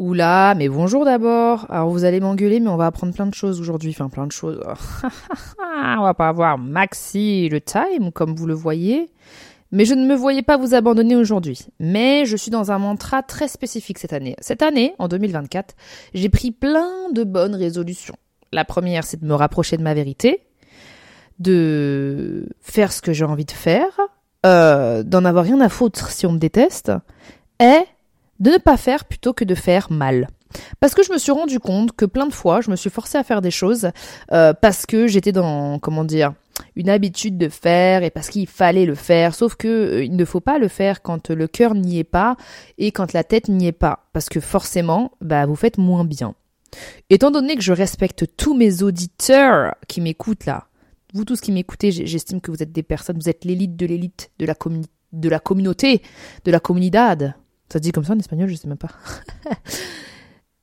Oula, mais bonjour d'abord. Alors vous allez m'engueuler, mais on va apprendre plein de choses aujourd'hui. Enfin, plein de choses. on va pas avoir maxi le time, comme vous le voyez. Mais je ne me voyais pas vous abandonner aujourd'hui. Mais je suis dans un mantra très spécifique cette année. Cette année, en 2024, j'ai pris plein de bonnes résolutions. La première, c'est de me rapprocher de ma vérité, de faire ce que j'ai envie de faire, euh, d'en avoir rien à foutre si on me déteste, et de ne pas faire plutôt que de faire mal. Parce que je me suis rendu compte que plein de fois, je me suis forcée à faire des choses euh, parce que j'étais dans, comment dire, une habitude de faire et parce qu'il fallait le faire. Sauf que euh, il ne faut pas le faire quand le cœur n'y est pas et quand la tête n'y est pas, parce que forcément, bah vous faites moins bien. Étant donné que je respecte tous mes auditeurs qui m'écoutent là, vous tous qui m'écoutez, j'estime que vous êtes des personnes, vous êtes l'élite de l'élite de la de la communauté, de la comunidad. Ça se dit comme ça en espagnol, je sais même pas.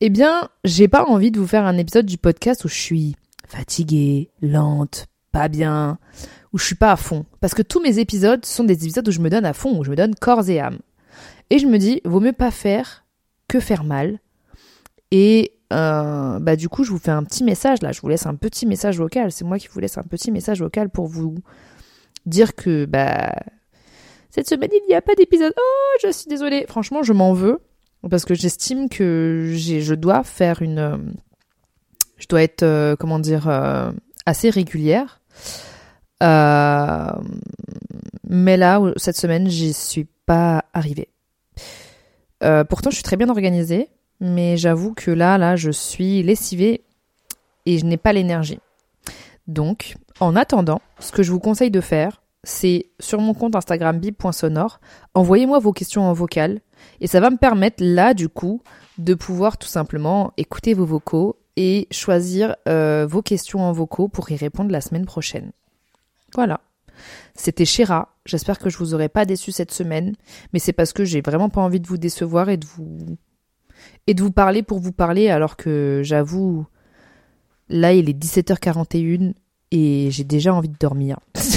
eh bien, j'ai pas envie de vous faire un épisode du podcast où je suis fatiguée, lente, pas bien, où je suis pas à fond. Parce que tous mes épisodes sont des épisodes où je me donne à fond, où je me donne corps et âme. Et je me dis, vaut mieux pas faire que faire mal. Et euh, bah du coup, je vous fais un petit message là. Je vous laisse un petit message vocal. C'est moi qui vous laisse un petit message vocal pour vous dire que bah cette semaine, il n'y a pas d'épisode. Oh, je suis désolée. Franchement, je m'en veux. Parce que j'estime que je dois faire une. Euh, je dois être, euh, comment dire, euh, assez régulière. mais là, cette semaine, j'y suis pas arrivée. pourtant, je suis très bien organisée. Mais j'avoue que là, là, je suis lessivée et je n'ai pas l'énergie. Donc, en attendant, ce que je vous conseille de faire, c'est sur mon compte Instagram bib.sonore. Envoyez-moi vos questions en vocal et ça va me permettre là du coup de pouvoir tout simplement écouter vos vocaux et choisir euh, vos questions en vocaux pour y répondre la semaine prochaine. Voilà. C'était Chéra. J'espère que je vous aurai pas déçu cette semaine, mais c'est parce que j'ai vraiment pas envie de vous décevoir et de vous et de vous parler pour vous parler alors que j'avoue là il est 17h41 et j'ai déjà envie de dormir.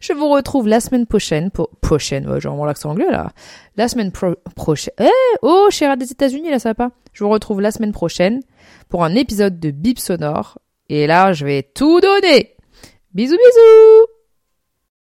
Je vous retrouve la semaine prochaine pour prochaine, ouais, genre l'accent anglais là. La semaine prochaine. Eh, oh, chéra des États-Unis là, ça va pas. Je vous retrouve la semaine prochaine pour un épisode de Bip sonore et là, je vais tout donner. Bisous bisous.